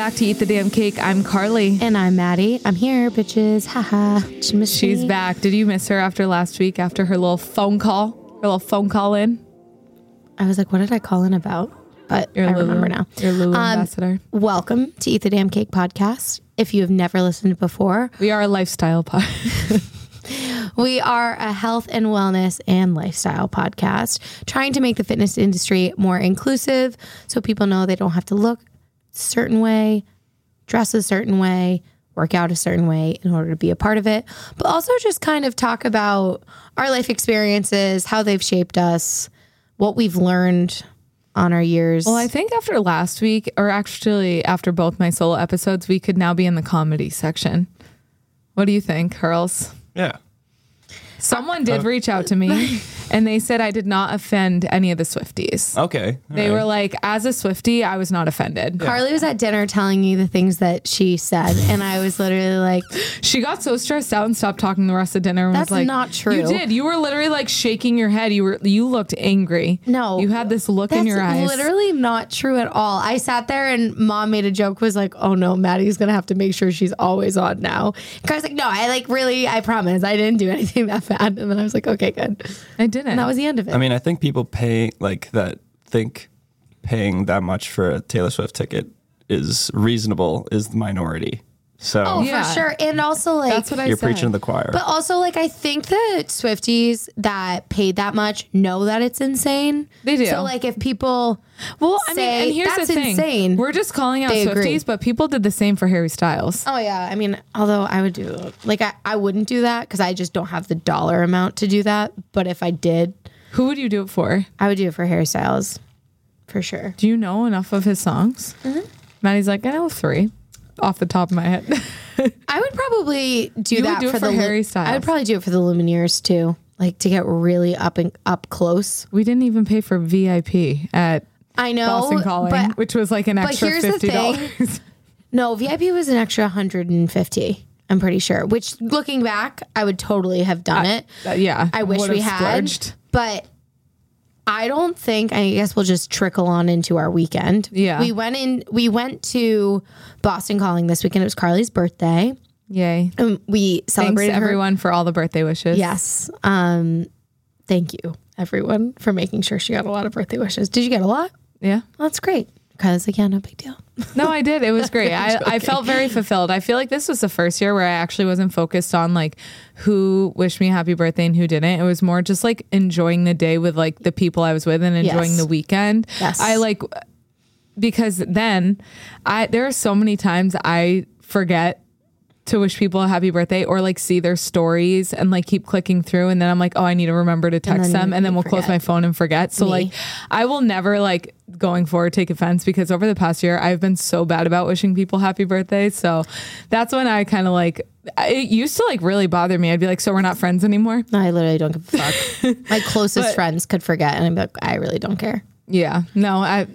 back to Eat the Damn Cake. I'm Carly. And I'm Maddie. I'm here, bitches. Haha. You She's me? back. Did you miss her after last week after her little phone call? Her little phone call in? I was like, what did I call in about? But I Lulu- remember now. Your Lulu Um, ambassador. Welcome to Eat the Damn Cake podcast. If you have never listened before, We are a lifestyle pod. we are a health and wellness and lifestyle podcast trying to make the fitness industry more inclusive so people know they don't have to look certain way, dress a certain way, work out a certain way in order to be a part of it, but also just kind of talk about our life experiences, how they've shaped us, what we've learned on our years. well, I think after last week, or actually after both my solo episodes, we could now be in the comedy section. What do you think, Hurls? Yeah. Someone did uh, reach out to me and they said I did not offend any of the Swifties. Okay. They were like, as a Swifty, I was not offended. Carly was at dinner telling you the things that she said, and I was literally like, She got so stressed out and stopped talking the rest of dinner. And That's was like, not true. You did. You were literally like shaking your head. You were. You looked angry. No. you had this look That's in your eyes. literally not true at all. I sat there and mom made a joke, was like, oh no, Maddie's gonna have to make sure she's always on now. And I was like, no, I like really, I promise, I didn't do anything that bad. And then I was like, okay, good. I didn't. And that was the end of it. I mean, I think people pay like that think paying that much for a Taylor Swift ticket is reasonable is the minority. So oh, Yeah. for sure. And also, like, That's what I you're said. preaching to the choir. but also, like, I think the Swifties that paid that much know that it's insane. They do. So, like, if people, well, I mean, say, and here's "That's the thing. insane," We're just calling out Swifties, agree. but people did the same for Harry Styles. Oh yeah, I mean, although I would do like I, I wouldn't do that because I just don't have the dollar amount to do that. But if I did, Who would you do it for? I would do it for Harry Styles, for sure. Do you know enough of his songs? Mm-hmm. Maddie's like, I know three off the top of my head. I would probably do You that do it for, for the Harry I would probably do it for the Lumineers too, like to get really up and up close. we didn't even pay for VIP at I know, Boston Calling, but which was like an extra here's fifty dollars. no, VIP was an extra hundred and fifty. I'm pretty sure. Which, looking back, I would totally have done it. Uh, yeah, I wish we had, splurged. but I don't think. I guess we'll just trickle on into our weekend. Yeah. we went in. We went to Boston Calling this weekend. It was Carly's birthday. Yay! And we Thanks celebrated her- everyone for all the birthday wishes. Yes. Um, thank you, everyone, for making sure she got a lot of birthday wishes. Did you get a lot? yeah. Well, that's great. Because again, no big deal. No, I did. It was great. I, I felt very fulfilled. I feel like this was the first year where I actually wasn't focused on like who wished me happy birthday and who didn't. It was more just like enjoying the day with like the people I was with and enjoying Yes. the weekend. Yes. I like because then I there are so many times I forget to wish people a happy birthday or like see their stories and like keep clicking through and then I'm like, oh, I need to remember to text then them and then we'll close my phone and forget. So Me. like I will never like going forward take offense because over the past year I've been so bad about wishing people happy birthdays. So that's when I kind of like it used to like really bother me. I'd be like, so we're not friends anymore. I literally don't give a fuck. My closest But- friends could forget, and I'm like, I really don't care. Yeah. No, I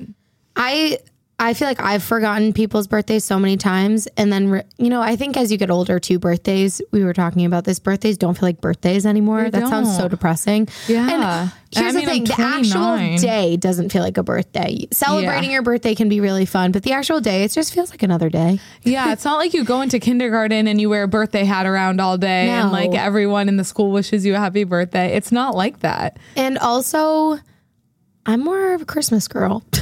I I feel like I've forgotten people's birthdays so many times, and then re- you know I think as you get older, too, birthdays. We were talking about this. Birthdays don't feel like birthdays anymore. They that sounds so depressing. Yeah. And here's I mean, the thing: the actual day doesn't feel like a birthday. Celebrating Yeah. your birthday can be really fun, but the actual day it just feels like another day. Yeah, it's not like you go into kindergarten and you wear a birthday hat around all day and like everyone in the school wishes you a happy birthday. It's not like that. And also, I'm more of a Christmas girl.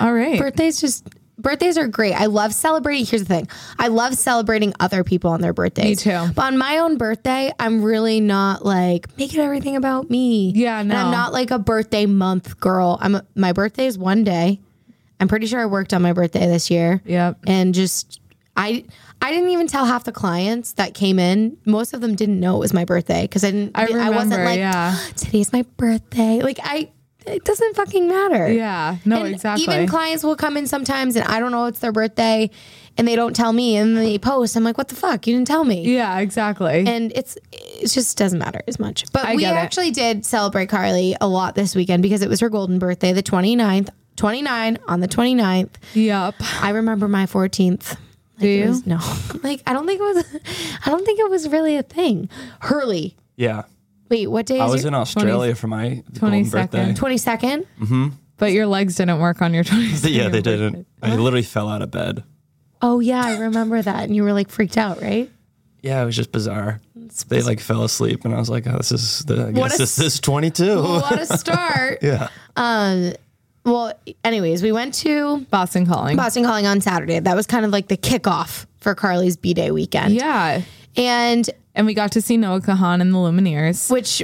All right. birthdays just birthdays are great. I love celebrating. Here's the thing. I love celebrating other people on their birthdays. Me too. But on my own birthday, I'm really not like making everything about me. Yeah, And. I'm not like a birthday month girl. I'm a, my birthday is one day. I'm pretty sure I worked on my birthday this year. Yep. And just I I didn't even tell half the clients that came in. Most of them didn't know it was my birthday because I didn't I I wasn't like yeah. today's my birthday. Like I it doesn't fucking matter. Yeah. No, And exactly. Even clients will come in sometimes and I don't know it's their birthday and they don't tell me and they post. I'm like, what the fuck? You didn't tell me. yeah, exactly. And it's it just doesn't matter as much. But I we get it. actually did celebrate Carly a lot this weekend because it was her golden birthday, the 29th. 29 on the 29th. yep. I remember my 14th. Like, Do it you? was- no. Like I don't think it was I don't think it was really a thing. Hurley. yeah. Wait, what day I was your in Australia for my golden 22nd. birthday. 22nd? But your legs didn't work on your 20th. yeah, they didn't. I literally fell out of bed. Oh yeah, I remember that. And you were like freaked out, right? Yeah, it was just bizarre. They like fell asleep, and I was like, "Oh, this is the. I guess a this is 22." What a start. yeah. Um. Well, anyways, we went to Boston calling. Boston Calling on Saturday. That was kind of like the kickoff for Carly's B Day weekend. Yeah. And And we got to see Noah Kahan and the Lumineers. which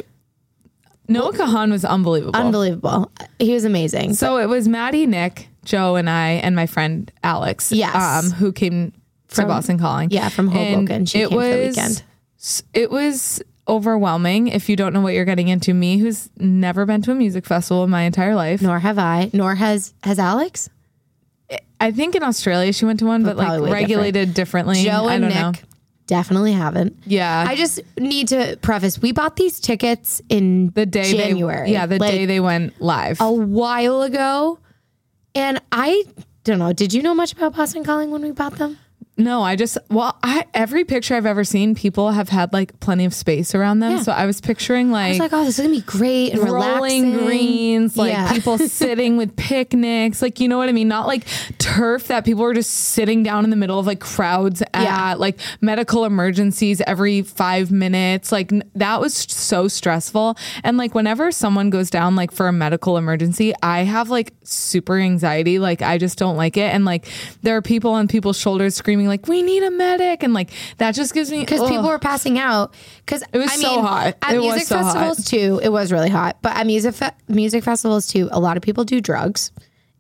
Noah Kahan was unbelievable. unbelievable. He was amazing. So it was Maddie, Nick, Joe, and I, and my friend Alex. Yes. Um, who came to Boston Calling. yeah, from Hoboken. And She it came was, for the weekend. It was overwhelming if you don't know what you're getting into. Me, who's never been to a music festival in my entire life. Nor have I. Nor has has Alex. I think in Australia she went to one, but, probably like regulated differently. Joe I and don't Nick know. Definitely haven't. Yeah. I just need to preface. We bought these tickets in the day January. They, yeah, the like, day they went live. a while ago, and I don't know. Did you know much about Boston Calling when we bought them? No, I just well, I every picture I've ever seen, people have had like plenty of space around them. Yeah. So I was picturing I was like, like, oh, this is gonna be great and rolling relaxing. greens, like Yeah. people sitting with picnics, like you know what I mean? Not like turf that people are just sitting down in the middle of like crowds at, Yeah. like medical emergencies every five minutes. Like n- that was so stressful. And like whenever someone goes down like for a medical emergency, I have like super anxiety. Like I just don't like it. And like there are people on people's shoulders screaming like, "We need a medic," and like that just gives me because people were passing out. Because It was I so mean, hot. At It was music so hot. festivals too, it was really hot. But at music fe- music festivals too, a lot of people do drugs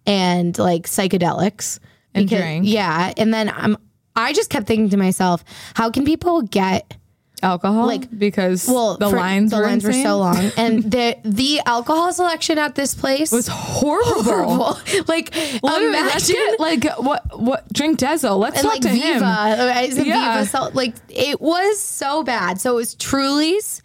and like psychedelics And drink. Yeah, and then I'm. I just kept thinking to myself, how can people get alcohol, like, because well the lines the were lines insane. were so long and the the alcohol selection at this place was horrible. horrible. like Literally, let's imagine get like what what drink Dezo. Let's and talk like to Viva, him. uh, Yeah. Viva? So, like it was so bad. So it was Truly's.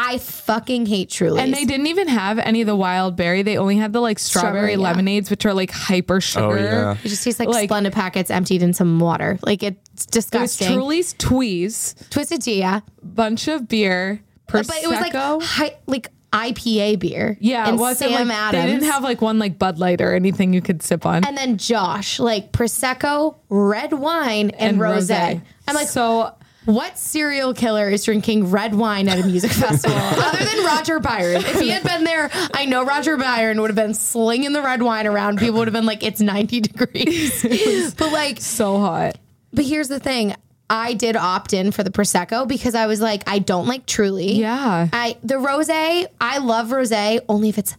I fucking hate Truly's. And they didn't even have any of the wild berry. They only had the like strawberry, Strawberry, yeah. lemonades, which are like hyper oh, sugar. yeah. it just tastes like, like- Splenda packets emptied in some water. Like it's It was disgusting. Truly's Tweez, Twisted tea, yeah, bunch of beer, prosecco. but it was like hi, like IPA beer. yeah, and it wasn't Sam like Adams. they didn't have like one like Bud Light or anything you could sip on. and then Josh, like prosecco, red wine, and, rosé. I'm like, so What serial killer is drinking red wine at a music festival other than Roger Biron? If he had been there, I know Roger Biron would have been slinging the red wine around. People would have been like, it's 90 degrees. but like, so hot. but here's the thing. I did opt in for the prosecco because I was like, I don't like Truly. Yeah. I the rosé. I love rosé only if it's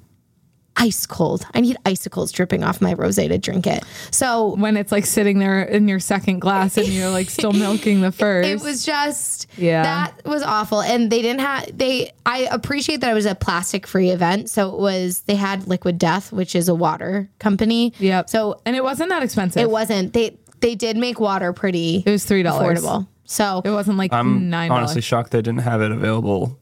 ice cold. I need icicles dripping off my rosé to drink it. So When it's like sitting there in your second glass and you're like still milking the first. It was just Yeah. that was awful, and they didn't have they. I appreciate that it was a plastic free event, so it was they had Liquid Death, which is a water company. Yep. So and it wasn't that expensive. it wasn't they they did make water pretty. It was $3. affordable. So It wasn't like I'm nine honestly shocked they didn't have it available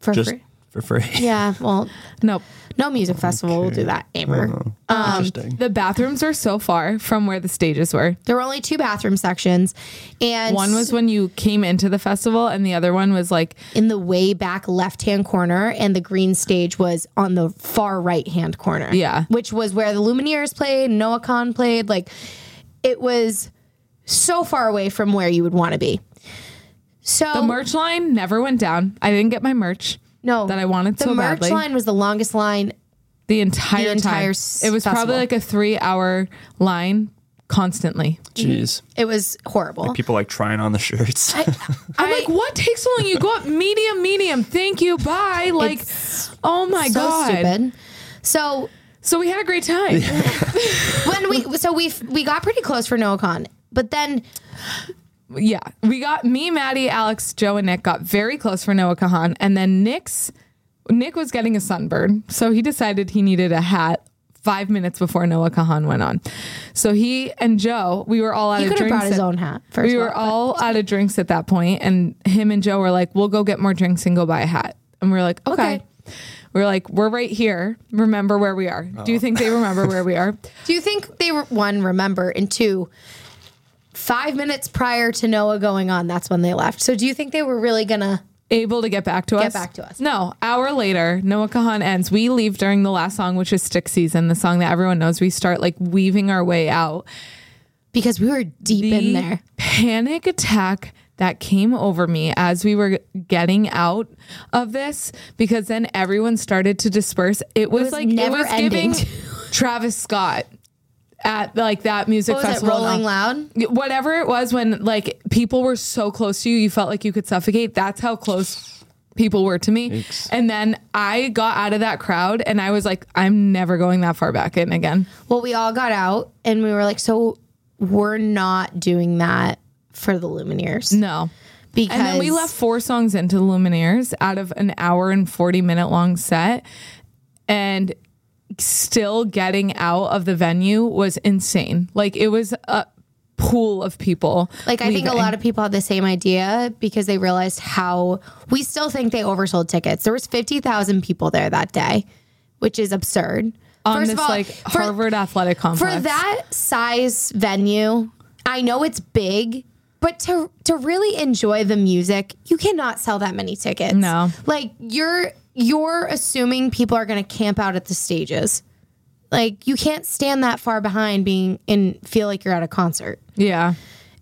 for just free. For free. Yeah. Well, Nope. no music festival will do that ever. Uh-huh. Um, Interesting. The bathrooms are so far from where the stages were. There were only two bathroom sections, and One was when you came into the festival, and the other one was like in the way back left hand corner, and the green stage was on the far right hand corner. Yeah. Which was where the Lumineers played, Noah Kahan played. Like it was so far away from where you would want to be. So the merch line never went down. I didn't get my merch no that I wanted the so merch badly. line was the longest line. the entire The entire time. s- It was probably like a three hour line constantly. Jeez. It was horrible. People like trying on the shirts. I'm like, what takes so long? You go up medium, medium. Thank you. Bye. Like, oh my so god. stupid. So So we had a great time. when we so we we got pretty close for Noah Kahan, but then yeah, we got me, Maddie, Alex, Joe, and Nick got very close for Noah Kahan, and then Nick's Nick was getting a sunburn, so he decided he needed a hat five minutes before Noah Kahan went on. So he and Joe, we were all out he of could have drinks. brought his at- own hat. First we were all, all out of drinks at that point, and him and Joe were like, "We'll go get more drinks and go buy a hat." And we are like, "Okay." Okay. We are like, "We're right here. Remember where we are." Do you oh. think they remember where we are? Do you think they were one remember and two five minutes prior to Noah going on? That's when they left. So do you think they were really gonna able to get back to us. Get back to us. No, hour later, Noah Kahan ends. We leave during the last song, which is Stick Season, the song that everyone knows. We start like weaving our way out. because we were deep in there. Panic attack that came over me as we were getting out of this because then everyone started to disperse. It was, was like never it was giving ending. Travis Scott at like that music What was it, festival. Rolling Loud? Whatever it was when like people were so close to you, you felt like you could suffocate. That's how close people were to me. And then I got out of that crowd and I was like, I'm never going that far back in again. Well, we all got out and we were like, so we're not doing that for the Lumineers. No. Because And then we left four songs into the Lumineers out of an hour and 40 minute long set. And still getting out of the venue was insane. Like it was a pool of people. Like I think a lot of people had the same idea because they realized how we still think they oversold tickets. There was fifty thousand people there that day, which is absurd. on First this of all, like for- Harvard athletic complex. for that size venue, I know it's big, but to to really enjoy the music, you cannot sell that many tickets. No. Like you're you're assuming people are going to camp out at the stages. Like you can't stand that far behind being and feel like you're at a concert. yeah.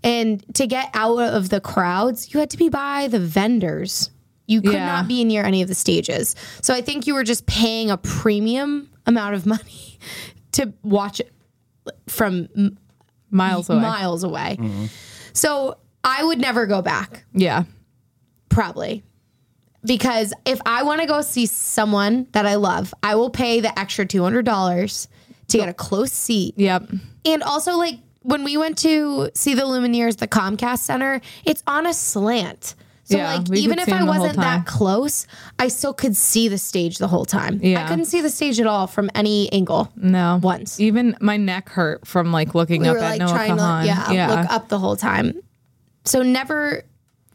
And to get out of the crowds, you had to be by the vendors. You could Yeah. not be near any of the stages. So I think you were just paying a premium amount of money to watch it from Miles away. miles away. So I would never go back, yeah. probably. Because if I want to go see someone that I love, I will pay the extra $200 to get a close seat. Yep. And also, like when we went to see the Lumineers, the Comcast Center, it's on a slant. So Yeah, like even if I 'em the whole wasn't that close, I still could see the stage the whole time. Yeah. I couldn't see the stage at all from any angle. No. Once. Even my neck hurt from like looking We up were at like Noah trying Kahan. to yeah, look up the whole time. So never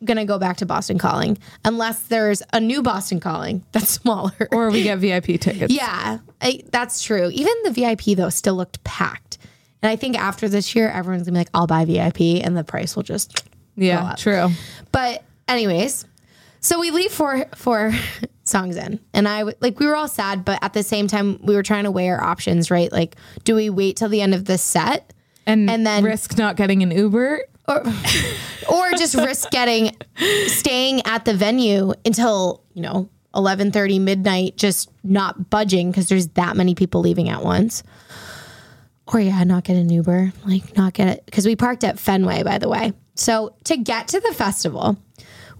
gonna go back to Boston Calling unless there's a new Boston Calling that's smaller. Or we get VIP tickets. Yeah, I, that's true. Even the VIP though still looked packed. And I think after this year, everyone's gonna be like, "I'll buy VIP," and the price will just. go Yeah. up. True. But anyways, so we leave four four songs in, and I w- like we were all sad, but at the same time we were trying to weigh our options, right? Like, do we wait till the end of the set, And, And then- risk not getting an Uber. Or or just risk getting staying at the venue until you know 11:30 midnight just not budging because there's that many people leaving at once. Or yeah not get an uber like not get it because we parked at fenway by the way. So to get to the festival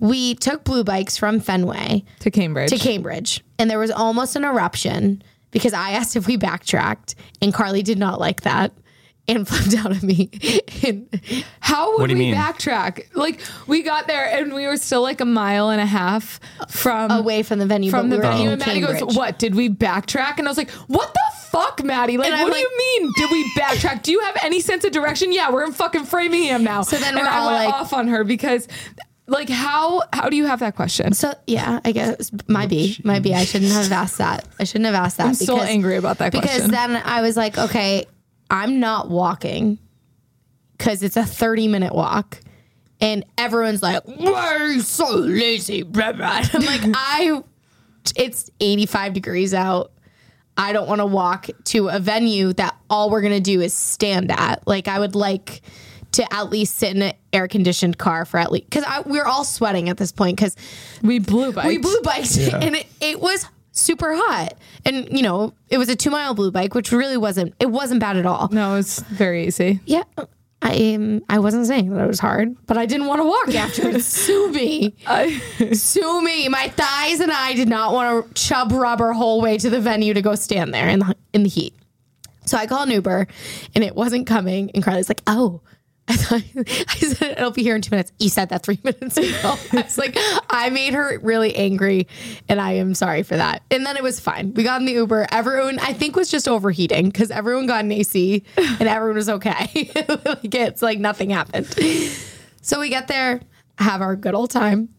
we took blue bikes from fenway to Cambridge. to Cambridge, and there was almost an eruption because I asked if we backtracked, and Carly did not like that and flipped out at me. and How would What do you we mean? backtrack? Like we got there and we were still like a mile and a half from away from the venue, from but the we were venue. in And Maddie Cambridge. goes, "What did we backtrack?" And I was like, "What the fuck, Maddie? Like, And I'm what do you mean? Did we backtrack? Do you have any sense of direction? Yeah, we're in fucking Framingham now." So then and we're I all went like- off on her because, like, how how do you have that question? So yeah, I guess might be, might be. I shouldn't have asked that. I shouldn't have asked that. I'm still angry about that because question. then I was like, okay, I'm not walking because it's a 30 minute walk. And everyone's like, why are you so lazy? Blah, blah. I'm like, I, it's 85 degrees out. I don't want to walk to a venue that all we're going to do is stand at. Like, I would like to at least sit in an air conditioned car for at least, because we we're all sweating at this point because we blew bikes. we blue biked and it, it was super hot. And, you know, it was a two mile blue bike, which really wasn't, it wasn't bad at all. No, it's very easy. Yeah. I um, I wasn't saying that it was hard, but I didn't want to walk after afterwards. Sue me. Sue me. My thighs and I did not want to chub rubber whole way to the venue to go stand there in the, in the heat. So I called an Uber and it wasn't coming. And Carly's like, oh, I thought I said it'll be here in two minutes. You said that three minutes ago. I was like, I made her really angry, and I am sorry for that. And then it was fine. We got in the Uber. Everyone, I think, was just overheating because everyone got an AC and everyone was okay. like it's like nothing happened. So we get there, have our good old time,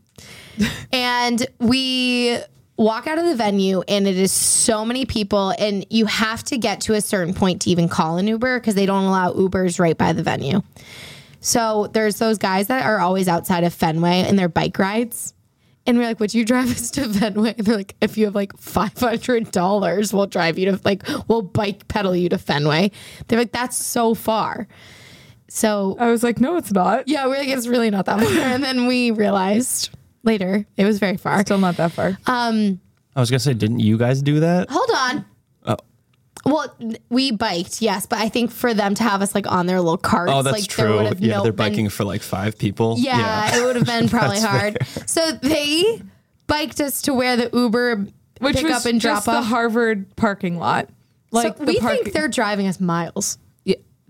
and we walk out of the venue and it is so many people and you have to get to a certain point to even call an uber because they don't allow ubers right by the venue so there's those guys that are always outside of fenway in their bike rides And we're like, would you drive us to Fenway? And they're like, if you have like $500, we'll drive you to, like, we'll bike pedal you to Fenway. They're like, that's so far. So, I was like, no, it's not. yeah, we're like, it's really not that far. And then we realized later it was very far. Still not that far. Um, I was gonna say, didn't you guys do that? hold on. Oh. Well, we biked, yes, but I think for them to have us like on their little carts, Oh, that's like true. would Yeah, no they're been- biking for like five people. Yeah, it would have been probably That's hard. So they biked us to where the Uber Which pick was up and just drop the. Harvard parking lot. Like so we parking- think they're driving us miles.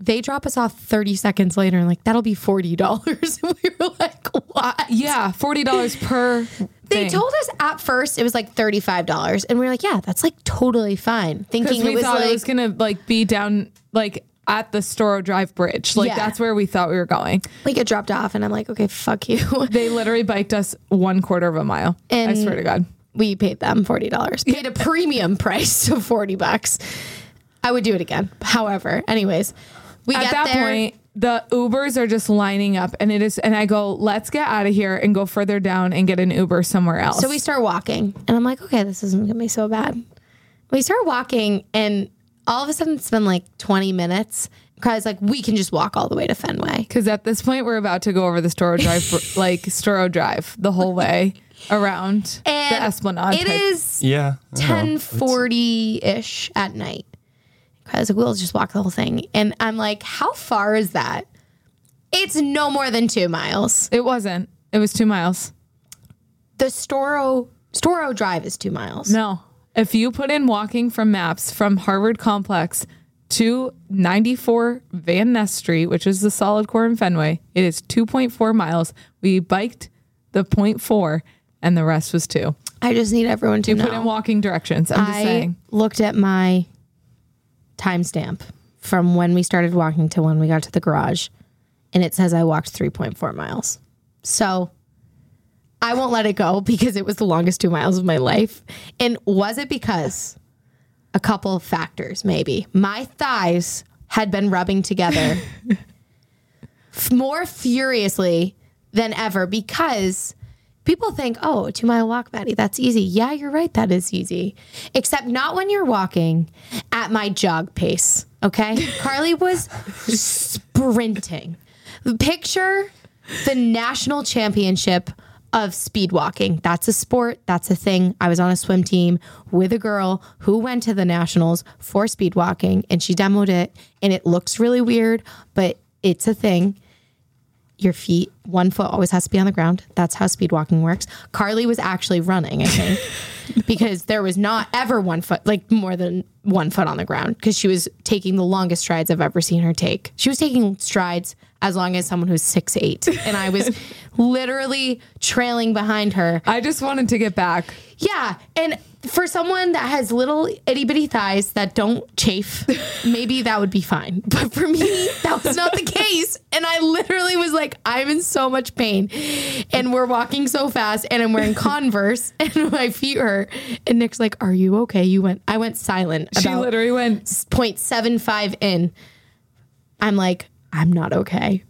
They drop us off 30 seconds later and like, that'll be $40. And we were like, what? yeah, forty dollars per. They thing. told us at first it was like $35. And we were like, yeah, that's like totally fine. Thinking we it was thought like, it was gonna like be down like at the Storrow Drive Bridge. Like Yeah. that's where we thought we were going. we get dropped off. And I'm like, okay, fuck you. They literally biked us one quarter of a mile. And I swear to God. we paid them forty dollars. We paid a premium price of forty bucks. I would do it again. However, anyways, we At get that there. point, the Ubers are just lining up, and it is. And I go, let's get out of here and go further down and get an Uber somewhere else. so we start walking, and I'm like, okay, this isn't gonna be so bad. We start walking, and all of a sudden, it's been like 20 minutes. Kylie's like, we can just walk all the way to Fenway. because at this point we're about to go over the Storrow Drive, br- like Storrow Drive, the whole way around And the Esplanade. it type. is Yeah. I don't know. 1040 ish at night. Kylie's like, we'll just walk the whole thing. And I'm like, how far is that? It's no more than two miles. It wasn't. It was two miles. the Storrow Storrow Drive is two miles. No. If you put in walking from maps from Harvard Complex to 94 Van Ness Street, which is the solid core in Fenway, it is 2.4 miles. We biked the 0.4 and the rest was two. I just need everyone to You know. put in walking directions. I'm just I saying. looked at my timestamp from when we started walking to when we got to the garage, and it says I walked 3.4 miles. So I won't let it go because it was the longest two miles of my life. And was it because a couple of factors, maybe? My thighs had been rubbing together f- more furiously than ever because people think, oh, two mile walk, Maddie, that's easy. Yeah, you're right. That is easy. Except not when you're walking at my jog pace. Okay. Carly was sprinting. Picture the national championship of speed walking. That's a sport. That's a thing. I was on a swim team with a girl who went to the nationals for speed walking and she demoed it and it looks really weird, but it's a thing your feet, one foot always has to be on the ground. That's how speed walking works. Carly was actually running, I think, because there was not ever one foot, like more than one foot on the ground, because she was taking the longest strides I've ever seen her take. She was taking strides as long as someone who's six eight, and I was literally trailing behind her. I just wanted to get back. Yeah, and for someone that has little itty bitty thighs that don't chafe, maybe that would be fine. But for me, that was not the case. And I literally was like, I'm in so much pain. And we're walking so fast, and I'm wearing Converse, and my feet hurt. And Nick's like, Are you okay? You went, I went silent She literally went, 0.75 in. I'm like, I'm not okay.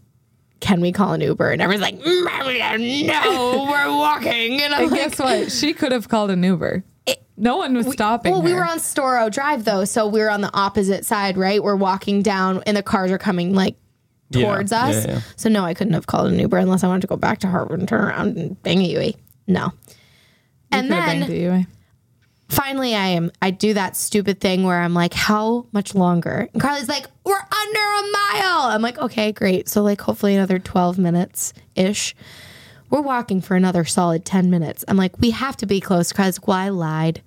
Can we call an Uber? And everyone's like, "Mm, No, we're walking. And I'm and like, guess what? She could have called an Uber. no one was stopping. Well, we were on Storo Drive though, so we were on the opposite side, right? We're walking down, and the cars are coming like Yeah, towards us. yeah, yeah. So no, I couldn't have called an Uber unless I wanted to go back to Harvard and turn around and bang a Yui. No. And Could have then banged it anyway. Finally, I am. I do that stupid thing where I'm like, "How much longer?" And Carly's like, "We're under a mile." I'm like, "Okay, great." So like, hopefully another 12 minutes ish. We're walking for another solid 10 minutes. I'm like, we have to be close. Carly's like, well, lied.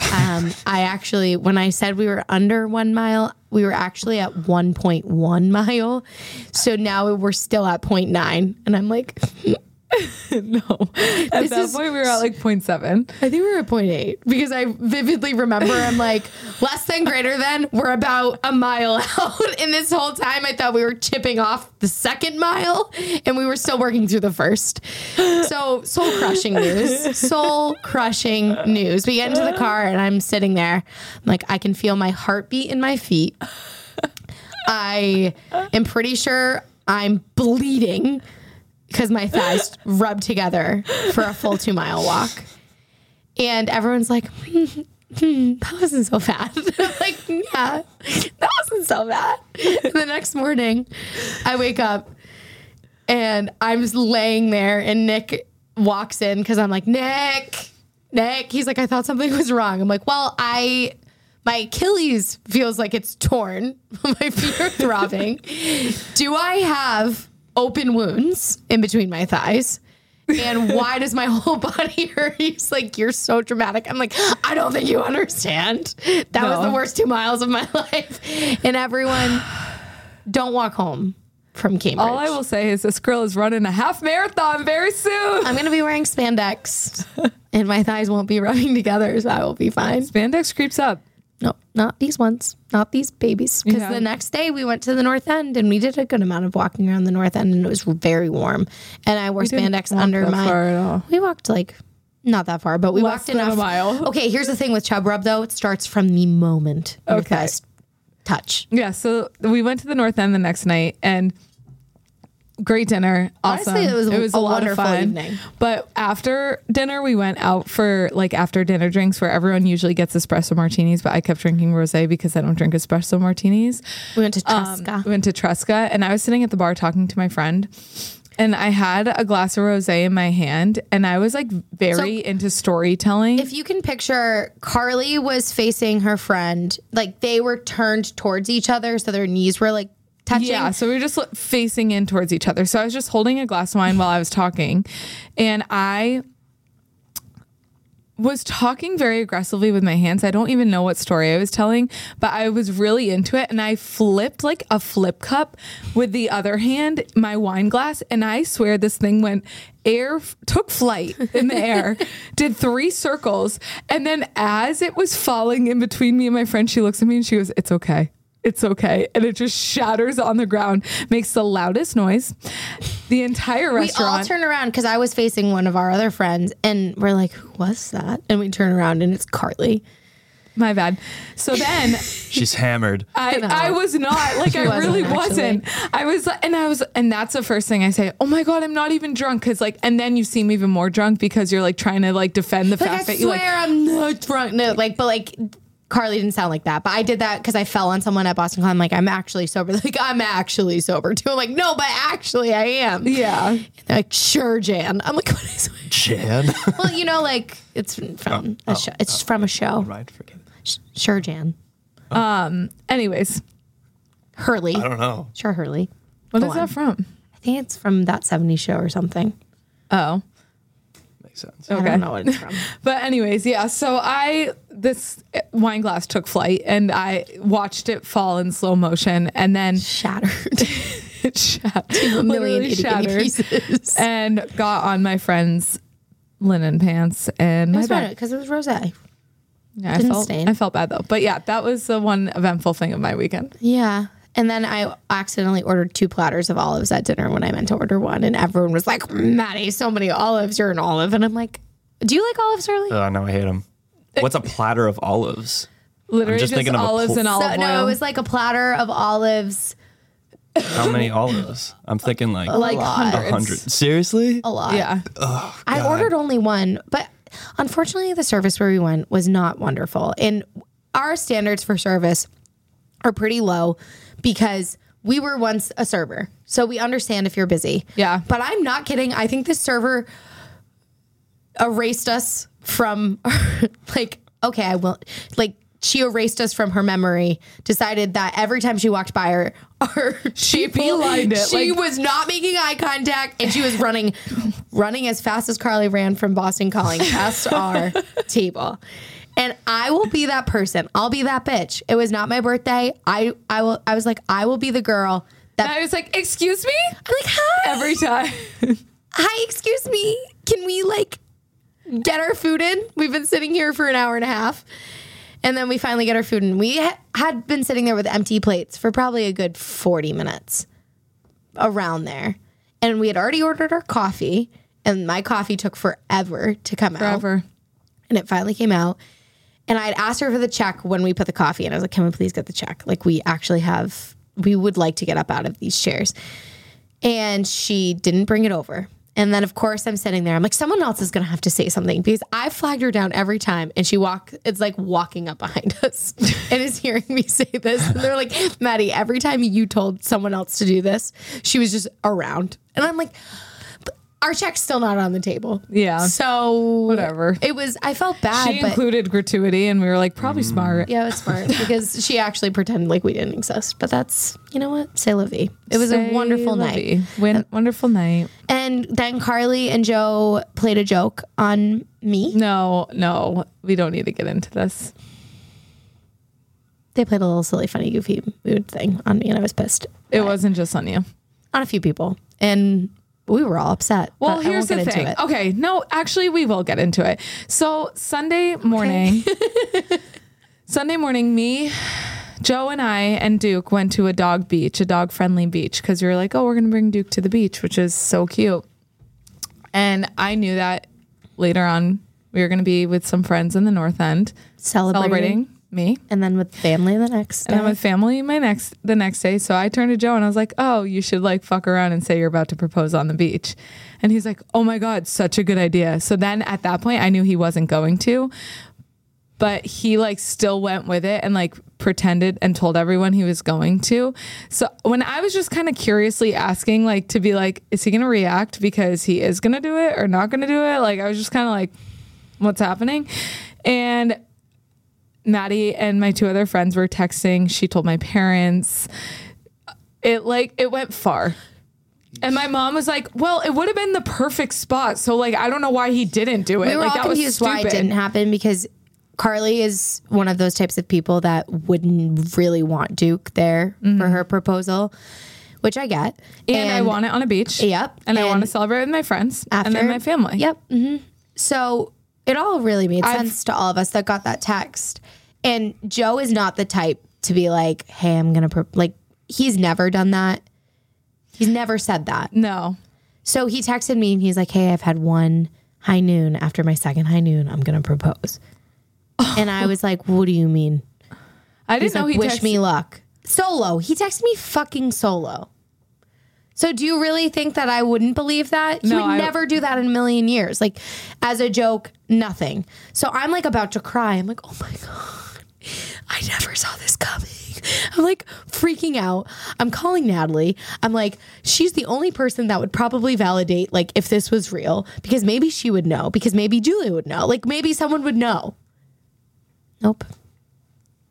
Um, I actually, when I said we were under one mile, we were actually at 1.1 mile. So now we're still at 0.9. And I'm like, No. At This that is- point, we were at like 0.7. I think we were at 0.8 because I vividly remember I'm like, less than greater than, we're about a mile out. And this whole time I thought we were chipping off the second mile and we were still working through the first. So soul crushing news. Soul crushing news. We get into the car and I'm sitting there. I'm like, I can feel my heartbeat in my feet. I am pretty sure I'm bleeding because my thighs rubbed together for a full two mile walk. And everyone's like, hmm, that wasn't so bad. I'm like, yeah, that wasn't so bad. The next morning, I wake up and I'm just laying there, and Nick walks in because I'm like, Nick, Nick. He's like, I thought something was wrong. I'm like, well, I. My Achilles feels like it's torn. My feet are throbbing. Do I have open wounds in between my thighs? And why does my whole body hurt? He's like, You're so dramatic. I'm like, I don't think you understand. That was the worst two miles of my life. And everyone, don't walk home from Cambridge. All I will say is this girl is running a half marathon very soon. I'm going to be wearing spandex and my thighs won't be rubbing together, so I will be fine. Spandex creeps up. No, not these ones, not these babies. Because Yeah. the next day we went to the North End and we did a good amount of walking around the North End and it was very warm. And I wore didn't spandex under my. far at all. We walked like not that far, but we Less walked than a enough. mile. Okay, here's the thing with chub rub though; it starts from the moment Okay. touch. Yeah, so we went to the North End the next night and great dinner. Awesome. Honestly, it was a lot of wonderful fun. evening. But after dinner, we went out for like after dinner drinks where everyone usually gets espresso martinis, but I kept drinking rosé because I don't drink espresso martinis. We went to Um, Tresca. we went to Tresca and I was sitting at the bar talking to my friend. And I had a glass of rosé in my hand, and I was like very into storytelling. if you can picture, Carly was facing her friend, like they were turned towards each other, so their knees were like touching. Yeah, so we were just facing in towards each other. So I was just holding a glass of wine while I was talking, and I was talking very aggressively with my hands. I don't even know what story I was telling, but I was really into it and I flipped like a flip cup with the other hand, my wine glass, and I swear this thing went air took flight in the air, did three circles, and then as it was falling in between me and my friend, she looks at me and she goes, "It's okay." It's okay. And it just shatters on the ground, makes the loudest noise. The entire restaurant. We all turn around because I was facing one of our other friends, and we're like, "Who was that?" And we turn around, and it's Carly. my bad. So then She's hammered. I, know. I was not like I wasn't, really actually. wasn't. I was and I was and that's the first thing I say. Oh my god, I'm not even drunk because like and then you seem even more drunk because you're like trying to like defend the Like fact I that swear you like I'm not drunk. No, like, but like. Carly didn't sound like that, but I did that because I fell on someone at Boston Con. I'm like, I'm actually sober. Like, I'm actually sober too. I'm like, no, but actually I am. yeah. They're like, sure, Jan. I'm like, what is Jan. Well, you know, like it's from a show. It's from a show. right, forget it. Sh- Sure, Jan. Um anyways, Hurley. I don't know. Sure, Hurley. what Go is on. that from? I think it's from that 70s show or something. Oh. Makes sense. I Okay. don't know what it's from. But anyways, yeah. So I this wine glass took flight and I watched it fall in slow motion and then Shattered. it shattered, A million literally shattered pieces. and got on my friend's linen pants and my back. because it was rose. Yeah, I Didn't felt stain. I felt bad though. But yeah, that was the one eventful thing of my weekend. Yeah. And then I accidentally ordered two platters of olives at dinner when I meant to order one. And everyone was like, Maddie, so many olives. You're an olive. And I'm like, do you like olives, Shirley? Oh, no, I hate them. What's a platter of olives? Literally just just, thinking of a olives pl- and olive So, no, it was like a platter of olives. How many olives? I'm thinking like like a hundreds. hundred. Seriously? A lot. Yeah. Oh, I ordered only one, but unfortunately, the service where we went was not wonderful. And our standards for service are pretty low because we were once a server. So we understand if you're busy. Yeah. But I'm not kidding. I think this server erased us from, like, okay, I will, like, she erased us from her memory, decided that every time she walked by her, our She people, beelined it, She like- was not making eye contact and she was running running as fast as Carly ran from Boston Calling past our table. And I will be that person. I'll be that bitch. It was not my birthday. I I will I was like I will be the girl And that I was like, "Excuse me?" I'm like hi Every time. hi excuse me can we like get our food in? We've been sitting here for an hour and a half. And then we finally get our food in. We ha- had been sitting there with empty plates for probably a good 40 minutes around there. And we had already ordered our coffee, and my coffee took forever to come out. Forever. And it finally came out. And I had asked her for the check when we put the coffee in. I was like, can we please get the check? Like, we actually have, we would like to get up out of these chairs. and she didn't bring it over. And then, of course, I'm sitting there. I'm like, someone else is going to have to say something because I flagged her down every time. And she walk, it's like walking up behind us and is hearing me say this. And they're like, Maddie, every time you told someone else to do this, she was just around. And I'm like, "But our check's still not on the table. Yeah. So Whatever. It was, I felt bad. She but included gratuity, and we were like, probably mm. smart. yeah, it was smart because she actually pretended like we didn't exist. But that's, you know what? say la vie. It was a wonderful night. vie. Win- um, wonderful night. And then Carly and Joe played a joke on me. No, no, we don't need to get into this. They played a little silly, funny, goofy mood thing on me, and I was pissed It wasn't just on you. on a few people, and we were all upset. Well, here's the thing. Okay, no, actually, we will get into it. So Sunday morning, Sunday morning, me, Joe, and I and Duke went to a dog beach, a dog friendly beach, because we were like, oh, we're gonna bring Duke to the beach, which is so cute. And I knew that later on we were gonna be with some friends in the North End Celebrating. celebrating me. and then with family the next. And then day. with family my next the next day. So I turned to Joe and I was like, Oh, you should like fuck around and say you're about to propose on the beach. And he's like, Oh my God, such a good idea. So then at that point I knew he wasn't going to. But he like still went with it and like pretended and told everyone he was going to. So when I was just kind of curiously asking, like to be like, is he gonna react because he is gonna do it or not gonna do it? Like I was just kind of like, what's happening? And Maddie and my two other friends were texting. She told my parents. It like it went far. And my mom was like, "Well, it would have been the perfect spot." So like I don't know why he didn't do it. we were like all that was confused why it didn't happen because Carly is one of those types of people that wouldn't really want Duke there for her proposal, which I get. Mm-hmm. and, I want it on a beach. Yep. And, I want to celebrate with my friends after and then my family. Yep. hmm So it all really made I've- sense to all of us that got that text. And Joe is not the type to be like, "Hey, I'm gonna pro-. like." He's never done that. He's never said that. No. So he texted me and he's like, "Hey, I've had one high noon. After my second high noon, I'm gonna propose." And I was like, "What do you mean?" I didn't He's know like, he "Wish texted- me luck." Solo. He texted me fucking solo. So do you really think that I wouldn't believe that? No, would I- never do that in a million years. Like as a joke, nothing. So I'm like about to cry. I'm like, "Oh my god. I never saw this coming." I'm like freaking out. I'm calling Natalie. I'm like, she's the only person that would probably validate like if this was real because maybe she would know because maybe Julia would know. Like maybe someone would know. Nope.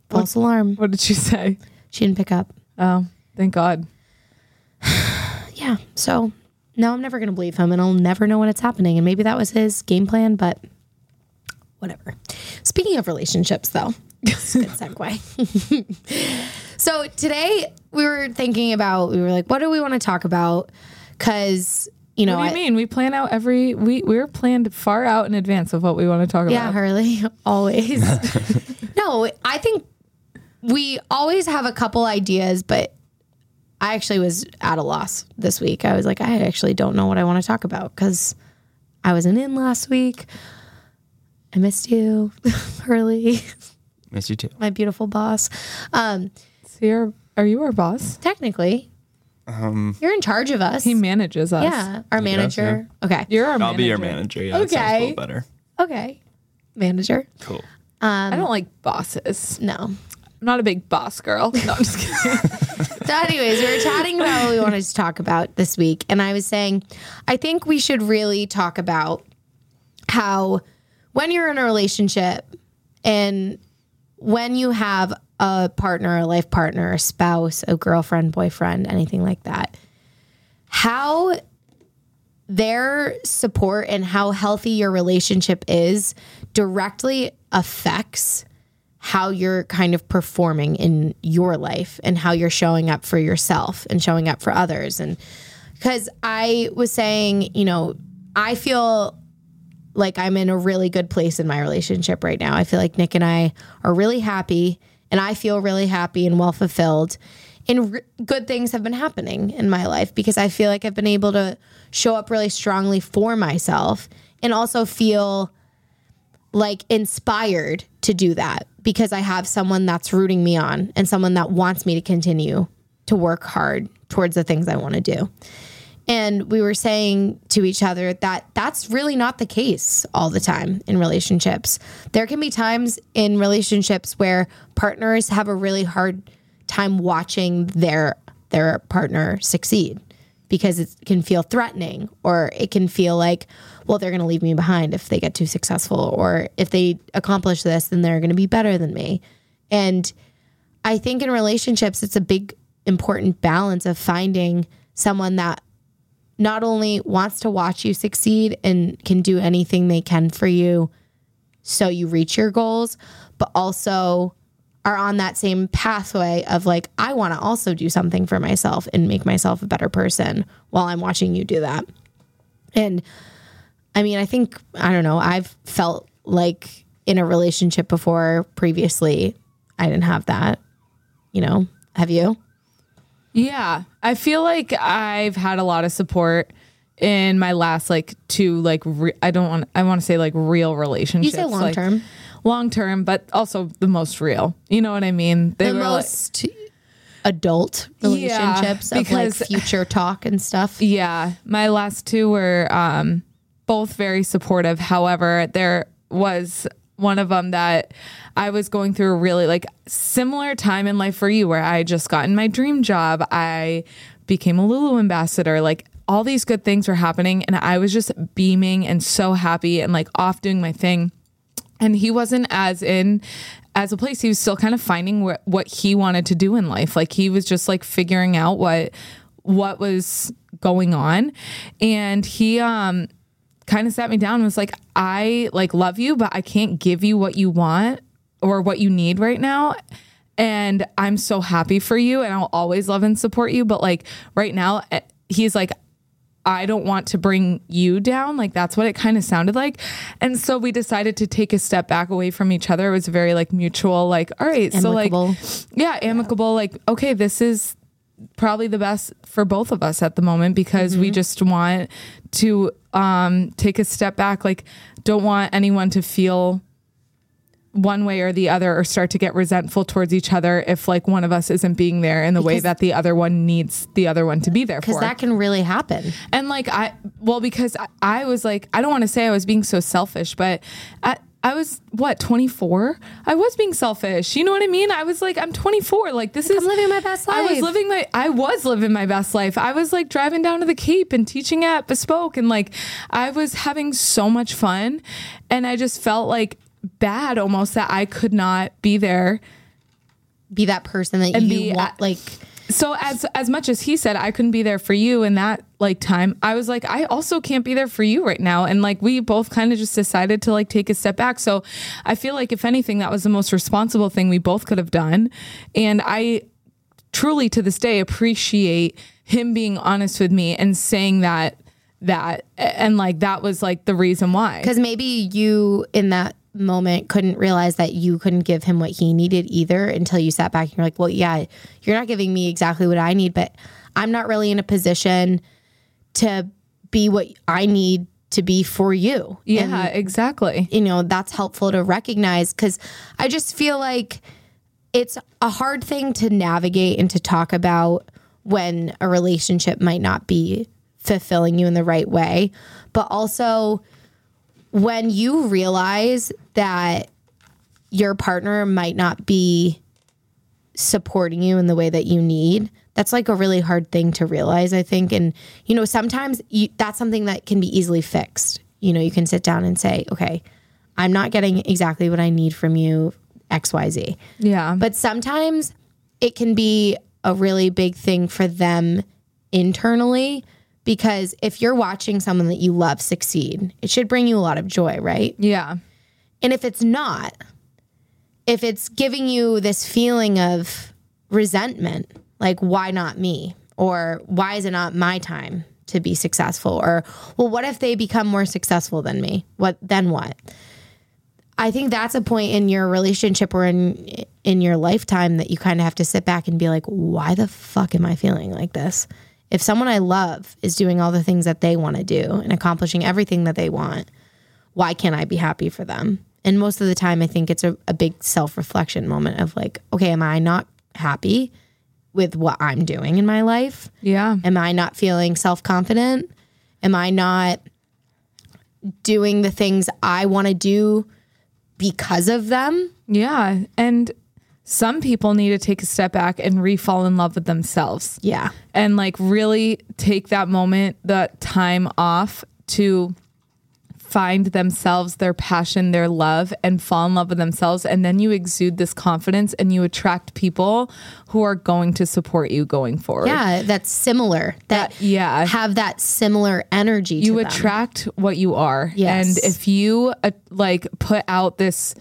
False alarm. What did she say? She didn't pick up. Oh, thank God. Yeah. So no, I'm never going to believe him and I'll never know when it's happening. And maybe that was his game plan, but whatever. Speaking of relationships, though, good segue. so today we were thinking about, we were like, what do we want to talk about? Because, you know, What do you I- mean? We plan out every we we're planned far out in advance of what we want to talk about. Yeah, Harley, always. no, I think we always have a couple ideas, but I actually was at a loss this week. I was like, I actually don't know what I want to talk about because I wasn't in last week. I missed you, Hurley, Miss you too. my beautiful boss. Um, So you're are you our boss? technically, you're in charge of us. He manages us. yeah, our manager. Okay. You're our I'll manager. be your manager. Yeah, that sounds a Okay. little better. Okay. Manager. Cool. I don't like bosses. No. I'm not a big boss girl. No, I'm just kidding. So, anyways, we were chatting about what we wanted to talk about this week, and I was saying, I think we should really talk about how when you're in a relationship and when you have a partner, a life partner, a spouse, a girlfriend, boyfriend, anything like that, how their support and how healthy your relationship is directly affects how you're kind of performing in your life and how you're showing up for yourself and showing up for others. And because I was saying, you know, I feel like I'm in a really good place in my relationship right now. I feel like Nick and I are really happy and I feel really happy and well fulfilled. And good things have been happening in my life because I feel like I've been able to show up really strongly for myself and also feel like inspired to do that because I have someone that's rooting me on and someone that wants me to continue to work hard towards the things I want to do. And we were saying to each other that that's really not the case all the time in relationships. There can be times in relationships where partners have a really hard time watching their their partner succeed because it can feel threatening or it can feel like well they're going to leave me behind if they get too successful or if they accomplish this then they're going to be better than me. And I think in relationships it's a big important balance of finding someone that not only wants to watch you succeed and can do anything they can for you so you reach your goals, but also are on that same pathway of like, I want to also do something for myself and make myself a better person while I'm watching you do that. And I mean, I think, I don't know, I've felt like in a relationship before previously, I didn't have that. You know, have you? Yeah. I feel like I've had a lot of support in my last like two like re- I don't want I want to say like real relationships. You say long like, term. Long term, but also the most real. You know what I mean? They the were like- most adult relationships of like future talk and stuff. Yeah, my last two were um, both very supportive. However, there was one of them that I was going through a really like similar time in life for you, where I just gotten my dream job. I became a Lulu ambassador. Like all these good things were happening, and I was just beaming and so happy and like off doing my thing and he wasn't as in as a place. He was still kind of finding wh- what he wanted to do in life. Like he was just like figuring out what what was going on. And he um kind of sat me down and was like i like love you but i can't give you what you want or what you need right now. And i'm so happy for you and i'll always love and support you but like right now eh, he's like I don't want to bring you down. Like that's what it kind of sounded like. And so we decided to take a step back away from each other. It was very like mutual, like, all right, Amicable. so like, yeah, amicable. Like, okay, this is probably the best for both of us at the moment because we just want to um, take a step back. Like, don't want anyone to feel one way or the other or start to get resentful towards each other if like one of us isn't being there in the way that the other one needs the other one to be there Because that can really happen. And like I, well, because I, I was like, I don't want to say I was being so selfish, but I, I was what 24. I was being selfish. You know what I mean? I was like, I'm 24. Like this is I'm living my best life. I was living my. I was living my best life. I was like driving down to the Cape and teaching at Bespoke, and like I was having so much fun, and I just felt like bad almost that I could not be there Be that person that And you be want. at- like, so as as much as he said I couldn't be there for you in that like time, I was like I also can't be there for you right now and like we both kind of just decided to like take a step back. So I feel like if anything that was the most responsible thing we both could have done and I truly to this day appreciate him being honest with me and saying that that and like that was like the reason why. because maybe you in that moment couldn't realize that you couldn't give him what he needed either until you sat back and you're like, well, yeah, you're not giving me exactly what I need, but I'm not really in a position to be what I need to be for you. Yeah, exactly. you know that's helpful to recognize because i just feel like it's a hard thing to navigate and to talk about when a relationship might not be fulfilling you in the right way but also when you realize that your partner might not be supporting you in the way that you need that's like a really hard thing to realize i think and you know sometimes you, that's something that can be easily fixed you know you can sit down and say okay i'm not getting exactly what i need from you xyz Yeah. but sometimes it can be a really big thing for them internally because if you're watching someone that you love succeed it should bring you a lot of joy right yeah. And if it's not, if it's giving you this feeling of resentment, like, why not me? Or why is it not my time to be successful? Or, well, what if they become more successful than me? What then what? I think that's a point in your relationship or in in your lifetime that you kind of have to sit back and be like, why the fuck am I feeling like this? If someone I love is doing all the things that they want to do and accomplishing everything that they want, why can't I be happy for them? And most of the time, I think it's a, a big self reflection moment of like, okay, am I not happy? with what I'm doing in my life? Yeah. Am I not feeling self confident? Am I not doing the things I want to do because of them? Yeah. And some people need to take a step back and re fall in love with themselves. Yeah. and like really take that moment, that time off to find themselves, their passion, their love, and fall in love with themselves. And then you exude this confidence and you attract people who are going to support you going forward. Yeah, that's similar. That, That- yeah. have that similar energy. You to them. attract what you are. Yes. And if you uh, like put out this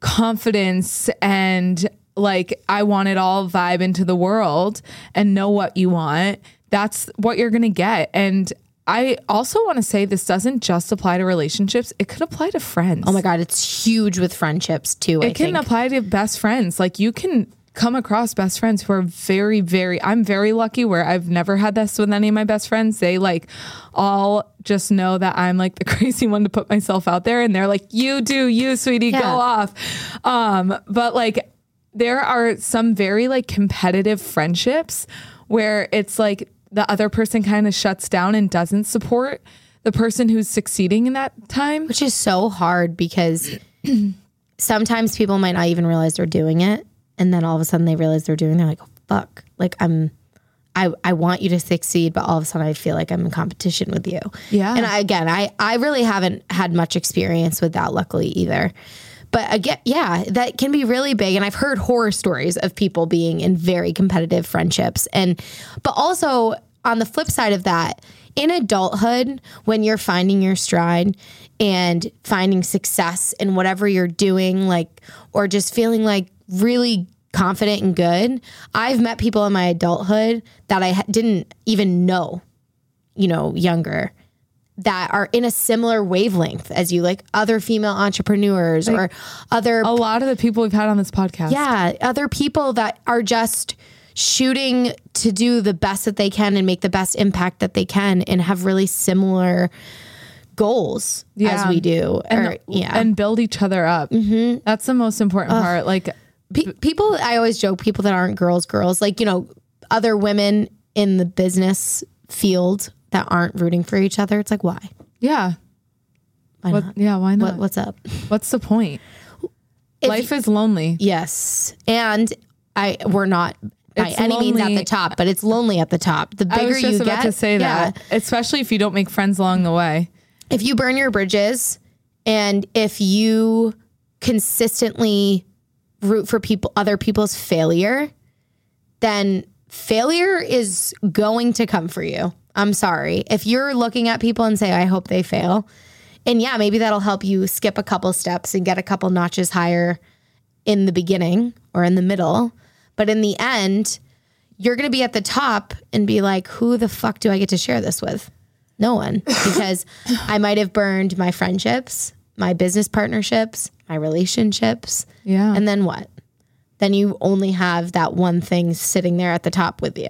confidence and like I want it all vibe into the world and know what you want, that's what you're going to get. And I also want to say this doesn't just apply to relationships, it could apply to friends. Oh my god, it's huge with friendships too. I it can think. apply to best friends. Like you can come across best friends who are very, very. I'm very lucky where I've never had this with any of my best friends. They like all just know that I'm like the crazy one to put myself out there, and they're like, "You do, you, sweetie, Yeah. go off." Um, but like, there are some very like competitive friendships where it's like the other person kind of shuts down and doesn't support the person who's succeeding in that time. which is so hard because sometimes people might not even realize they're doing it and then all of a sudden they realize they're doing it, they're like oh, fuck like i'm I, I want you to succeed but all of a sudden i feel like i'm in competition with you Yeah. and I, again i i really haven't had much experience with that luckily either but again yeah that can be really big. And i've heard horror stories of people being in very competitive friendships. And but also on the flip side of that in adulthood when you're finding your stride and finding success in whatever you're doing like or just feeling like really confident and good i've met people in my adulthood that i didn't even know you know younger that are in a similar wavelength as you like other female entrepreneurs or other A lot of the people we've had on this podcast. yeah, other people that are just shooting to do the best that they can and make the best impact that they can and have really similar goals as we do. and, or, yeah. and build each other up. Mm-hmm. That's the most important part. Like, Pe- people, I always joke, people that aren't girls, girls, like, you know, other women in the business field that aren't rooting for each other. It's like, why? yeah, Why what, not? yeah, why not? What, what's up? What's the point? If Life is lonely. Yes. And I we're not by It's any means at the top, but it's lonely at the top. The I bigger was just you about get, to say yeah. that, especially if you don't make friends along the way. If you burn your bridges and if you consistently root for people other people's failure, then failure is going to come for you. I'm sorry. If you're looking at people and say, I hope they fail, and yeah, maybe that'll help you skip a couple steps and get a couple notches higher in the beginning or in the middle. But in the end, you're going to be at the top and be like, who the fuck do I get to share this with? No one. Because I might have burned my friendships, my business partnerships, my relationships. Yeah. And then what? Then you only have that one thing sitting there at the top with you.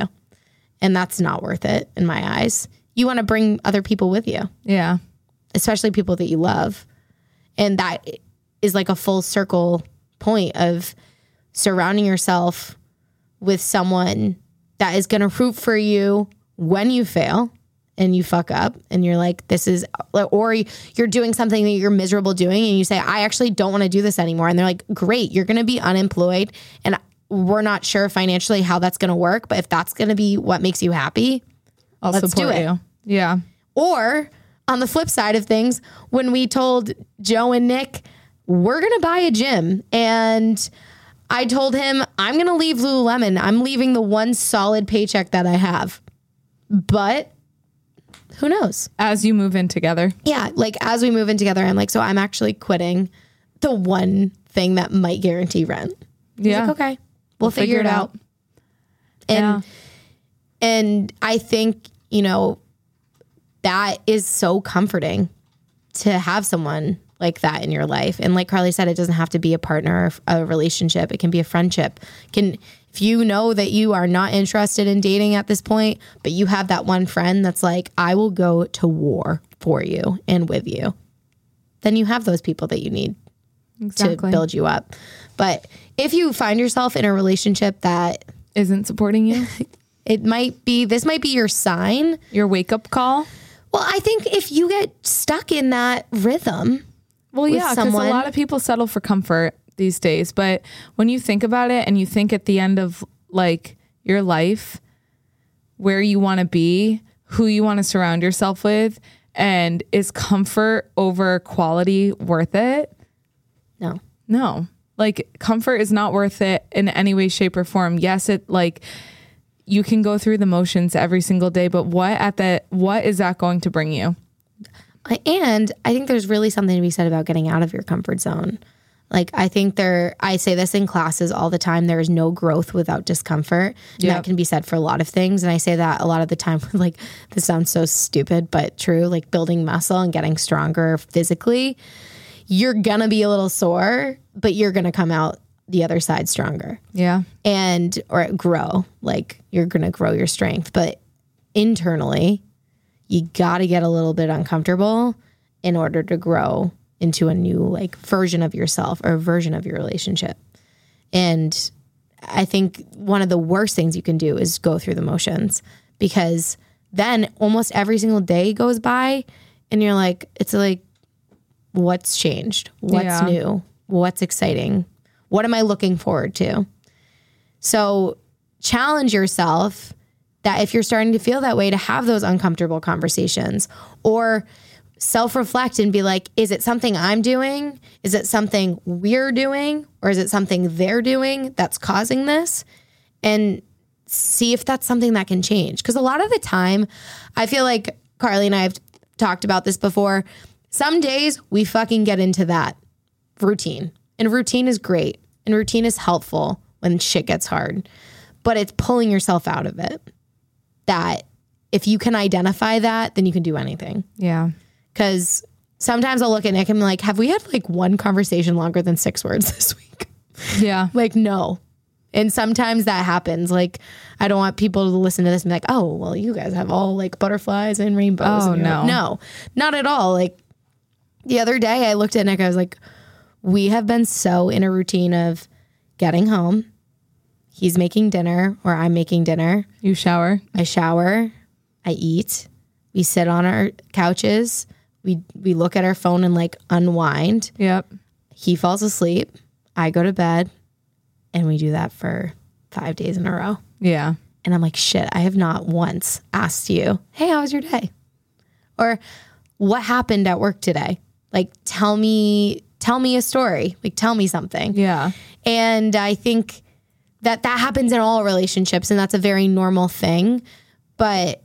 And that's not worth it in my eyes. You want to bring other people with you Yeah. especially people that you love. And that is like a full circle point of surrounding yourself with someone that is going to root for you when you fail and you fuck up and you're like this is or you're doing something that you're miserable doing and you say I actually don't want to do this anymore and they're like great you're going to be unemployed and we're not sure financially how that's going to work but if that's going to be what makes you happy I'll Let's do support it. you. Yeah. or on the flip side of things, when we told Joe and Nick, we're going to buy a gym. And I told him, I'm going to leave Lululemon. I'm leaving the one solid paycheck that I have. But who knows? As you move in together. Yeah. Like as we move in together, I'm like, so I'm actually quitting the one thing that might guarantee rent. He's Yeah. like, okay, we'll, figure, it out. And Yeah. and I think, you know, that is so comforting to have someone like that in your life. And like Carly said, it doesn't have to be a partner or a relationship. It can be a friendship. Can if you know that you are not interested in dating at this point, but you have that one friend that's like, I will go to war for you and with you, then you have those people that you need Exactly. to build you up. But if you find yourself in a relationship that isn't supporting you? It might be this might be your sign. Your wake up call? Well, I think if you get stuck in that rhythm, Well, yeah, because a lot of people settle for comfort these days. But when you think about it and you think at the end of like your life, where you want to be, who you want to surround yourself with, and is comfort over quality worth it? no. No. Like comfort is not worth it in any way, shape, or form. Yes, it like you can go through the motions every single day, but what at the what is that going to bring you? And I think there's really something to be said about getting out of your comfort zone. Like I think there I say this in classes all the time there is no growth without discomfort. And Yep. that can be said for a lot of things and I say that a lot of the time with like this sounds so stupid but true like building muscle and getting stronger physically. You're going to be a little sore, but you're going to come out the other side stronger Yeah. and or grow like you're going to grow your strength but internally you got to get a little bit uncomfortable in order to grow into a new like version of yourself or version of your relationship. And i think one of the worst things you can do is go through the motions because then almost every single day goes by and you're like it's like what's changed? What's Yeah. new? What's exciting? What am i looking forward to? So challenge yourself that if you're starting to feel that way, to have those uncomfortable conversations or self reflect and be like, is it something I'm doing? Is it something we're doing? Or is it something they're doing that's causing this? And see if that's something that can change. Because a lot of the time, I feel like Carly and I have talked about this before. Some days we fucking get into that routine, and routine is great, and routine is helpful when shit gets hard, but it's pulling yourself out of it. That if you can identify that, then you can do anything. Yeah. Because sometimes I'll look at Nick and be like, have we had like one conversation longer than six words this week? Yeah. Like, no. And sometimes that happens. Like, I don't want people to listen to this and be like, oh, well, you guys have all like butterflies and rainbows. Oh, And you're like, no. no, not at all. Like, the other day I looked at Nick, I was like, we have been so in a routine of getting home. He's making dinner or I'm making dinner. You shower. I shower, I eat, we sit on our couches, we we look at our phone and like unwind. Yep. He falls asleep, I go to bed, and we do that for 5 days in a row. Yeah. And I'm like, shit, I have not once asked you, "Hey, how was your day?" Or what happened at work today? Like tell me tell me a story. Like tell me something. Yeah. And I think that that happens in all relationships and that's a very normal thing. But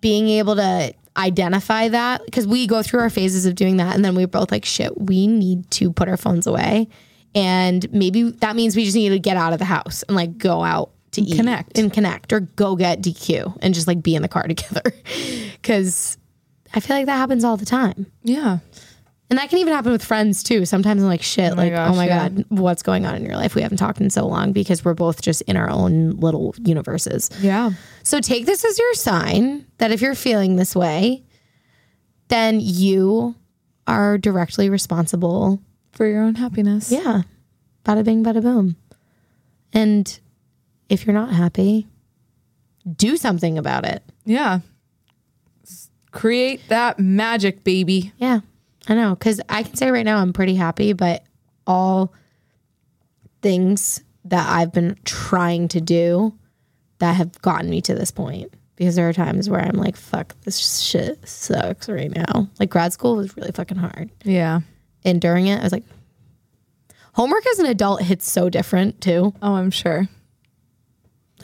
being able to identify that, because we go through our phases of doing that and then we're both like, shit, we need to put our phones away. And maybe that means we just need to get out of the house and like go out to eat connect. and connect or go get DQ and just like be in the car together. Cause I feel like that happens all the time. Yeah. And that can even happen with friends too. Sometimes I'm like, shit, oh my like, oh gosh, oh my yeah. God, what's going on in your life? We haven't talked in so long because we're both just in our own little universes. Yeah. So take this as your sign that if you're feeling this way, then you are directly responsible. For your own happiness. Yeah. Bada bing, bada boom. And if you're not happy, do something about it. Yeah. Create that magic, baby. Yeah, I know. Because I can say right now I'm pretty happy, but all things that I've been trying to do that have gotten me to this point. Because there are times where I'm like, fuck, this shit sucks right now. Like grad school was really fucking hard. Yeah. And during it, I was like, homework as an adult hits so different too. Oh, I'm sure.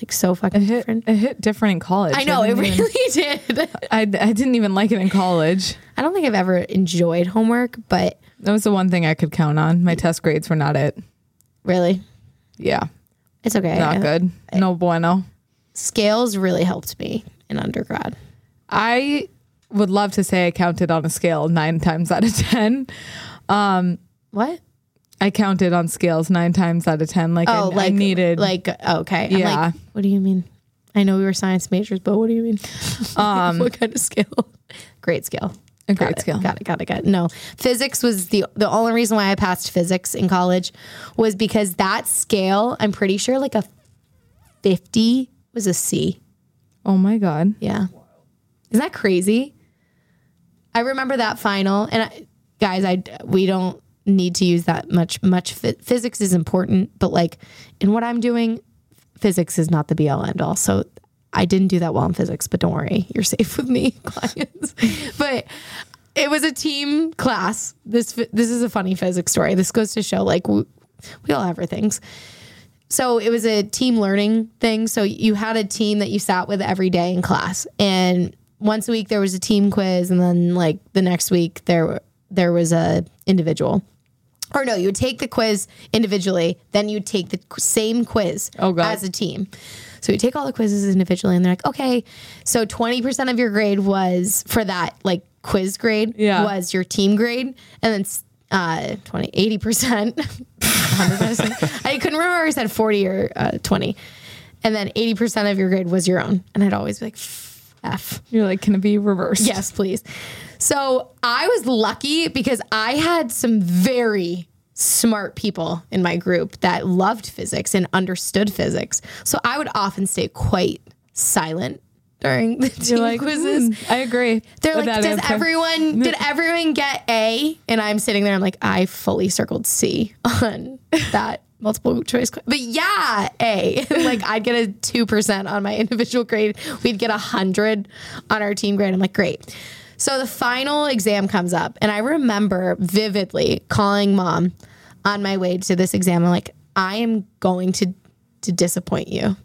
Like so fucking It hit, different. it hit different in college. I know, it didn't even- really did. I, I didn't even like it in college. I don't think I've ever enjoyed homework, but That was the one thing I could count on. My test grades were not it. really, Yeah. it's okay. Not good. No bueno. Scales really helped me in undergrad. I would love to say I counted on a scale nine times out of 10. What? I counted on scales nine times out of 10. Like, Oh, I, like I needed. like okay. Yeah. like, what do you mean? I know we were science majors, but what do you mean? Um, what kind of scale? Great scale. A Got great it, scale. Got it. Got it. Got it. No, physics was the the only reason why I passed physics in college was because that scale. I'm pretty sure like a 50 was a C. Oh my god. Yeah. Isn't that crazy? I remember that final and I, guys, I we don't need to use that much much phy- physics is important, but like in what I'm doing, physics is not the be all end all. So I didn't do that well in physics, but don't worry, you're safe with me, clients. but it was a team class. This this is a funny physics story. This goes to show like we, we all have our things. So it was a team learning thing. So you had a team that you sat with every day in class, and once a week there was a team quiz, and then like the next week there there was a individual. Or no, you would take the quiz individually, then you'd take the same quiz Oh, as a team. So you take all the quizzes individually, and they're like, okay, so twenty percent of your grade was for that like quiz grade Yeah. was your team grade, and then uh, 20, 80 percent, hundred percent. I couldn't remember if I said forty or uh, twenty, and then eighty percent of your grade was your own, and I'd always be like, F. You're like, can it be reversed? Yes, please. So I was lucky because I had some very smart people in my group that loved physics and understood physics. So I would often stay quite silent during the team like, quizzes. "Hmm, I agree. They're like, does answer." everyone did everyone get A? And I'm sitting there, I'm like, I fully circled C on that multiple choice. que- But yeah, A. Like I'd get a two percent on my individual grade. We'd get a hundred on our team grade. I'm like, great. So the final exam comes up, and I remember vividly calling mom on my way to this exam. I'm like, I am going to to disappoint you.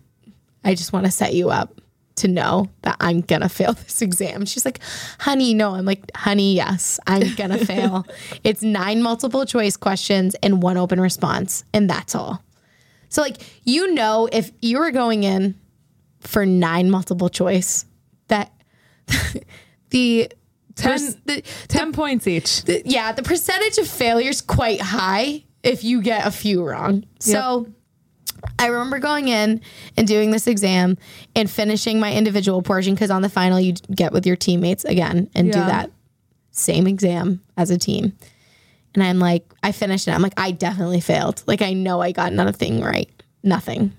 I just want to set you up to know that I'm gonna fail this exam. She's like, honey, no. I'm like, honey, yes, I'm gonna fail. It's nine multiple choice questions and one open response, and that's all. So, like, you know, if you were going in for nine multiple choice, that the Ten, the, 10 points each. the- yeah, the percentage of failure is quite high if you get a few wrong. So I remember going in and doing this exam and finishing my individual portion because on the final you get with your teammates again and do that same exam as a team. And I'm like, I finished it. I'm like, I definitely failed. Like I know I got nothing right. Nothing.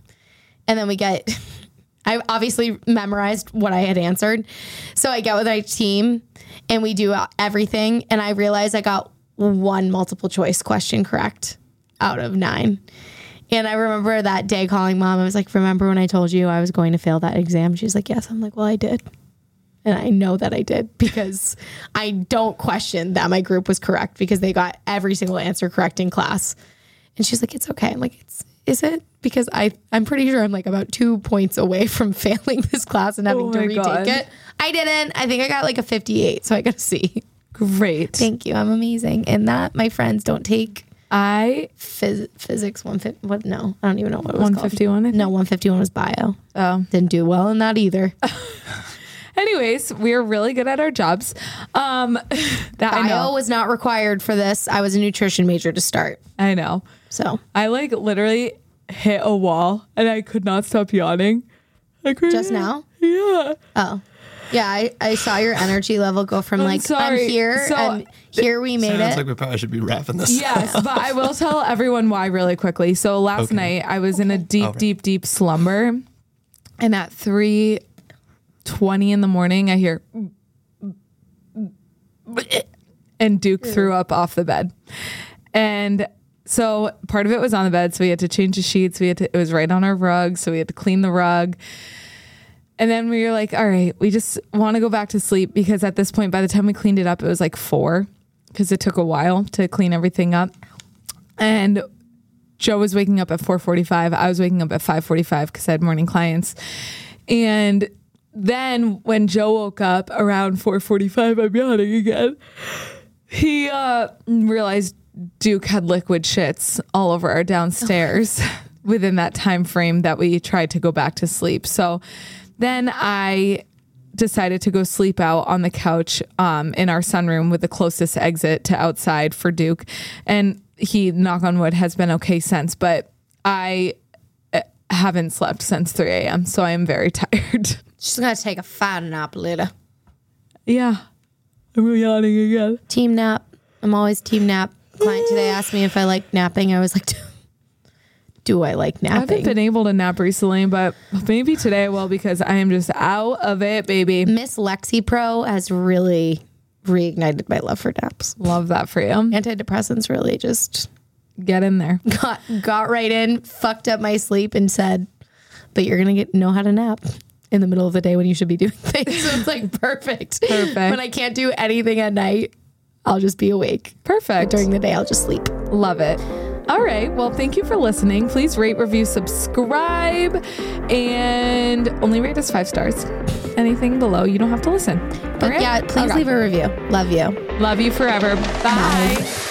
And then we get I obviously memorized what I had answered. So I get with my team and we do everything. And I realized I got one multiple choice question correct out of nine. And I remember that day calling mom. I was like, Remember when I told you I was going to fail that exam? She's like, Yes. I'm like, Well, I did. And I know that I did because I don't question that my group was correct because they got every single answer correct in class. And she's like, It's okay. I'm like, It's is it? Because I I'm pretty sure I'm like about two points away from failing this class and having Oh to retake God. it. I didn't. I think I got like a 58, so I got a C. Great. Thank you. I'm amazing. And that, my friends, don't take I, phys- physics 150. What? No, I don't even know what it was 151, called. think? No, 151 was bio. oh. Didn't do well in that either. Anyways, we're really good at our jobs. Um, that I know. was not required for this. I was a nutrition major to start. I know. So I like literally hit a wall and I could not stop yawning. I couldn't- just now? Yeah. Oh. Yeah, I, I saw your energy level go from like, I'm here So- and here we made Sounds it. Sounds like we probably should be wrapping this. Yes, but I will tell everyone why really quickly. So last Okay. night I was in a deep, All right. deep, deep slumber, and at three twenty in the morning, I hear, and Duke threw up off the bed, and so part of it was on the bed, so we had to change the sheets. We had to. It was right on our rug, so we had to clean the rug. And then we were like, all right, we just want to go back to sleep because at this point, by the time we cleaned it up, it was like four because it took a while to clean everything up. And Joe was waking up at 4:45. I was waking up at 5:45 because I had morning clients. And then when Joe woke up around 4:45, I'm yawning again. He uh, realized Duke had liquid shits all over our downstairs within that time frame that we tried to go back to sleep. So then I decided to go sleep out on the couch um, in our sunroom with the closest exit to outside for Duke. And he, knock on wood, has been okay since. But I uh, haven't slept since 3 a.m. So I am very tired. She's going to take a fat nap later. yeah. I'm yawning again. Team nap. I'm always team nap. Client today asked me if I like napping. I was like, do I like napping? I haven't been able to nap recently, but maybe today I will because I am just out of it, baby. Miss Lexapro has really reignited my love for naps. Love that for you. Antidepressants really just Get in there. got got right in, fucked up my sleep, and said, "But you're gonna get know how to nap." In the middle of the day when you should be doing things. So it's like perfect. Perfect. When I can't do anything at night, I'll just be awake. Perfect. During the day, I'll just sleep. Love it. All right. Well, thank you for listening. Please rate, review, subscribe, and only rate us five stars. Anything below, you don't have to listen. But yeah, please leave a review. Love you. Love you forever. Bye.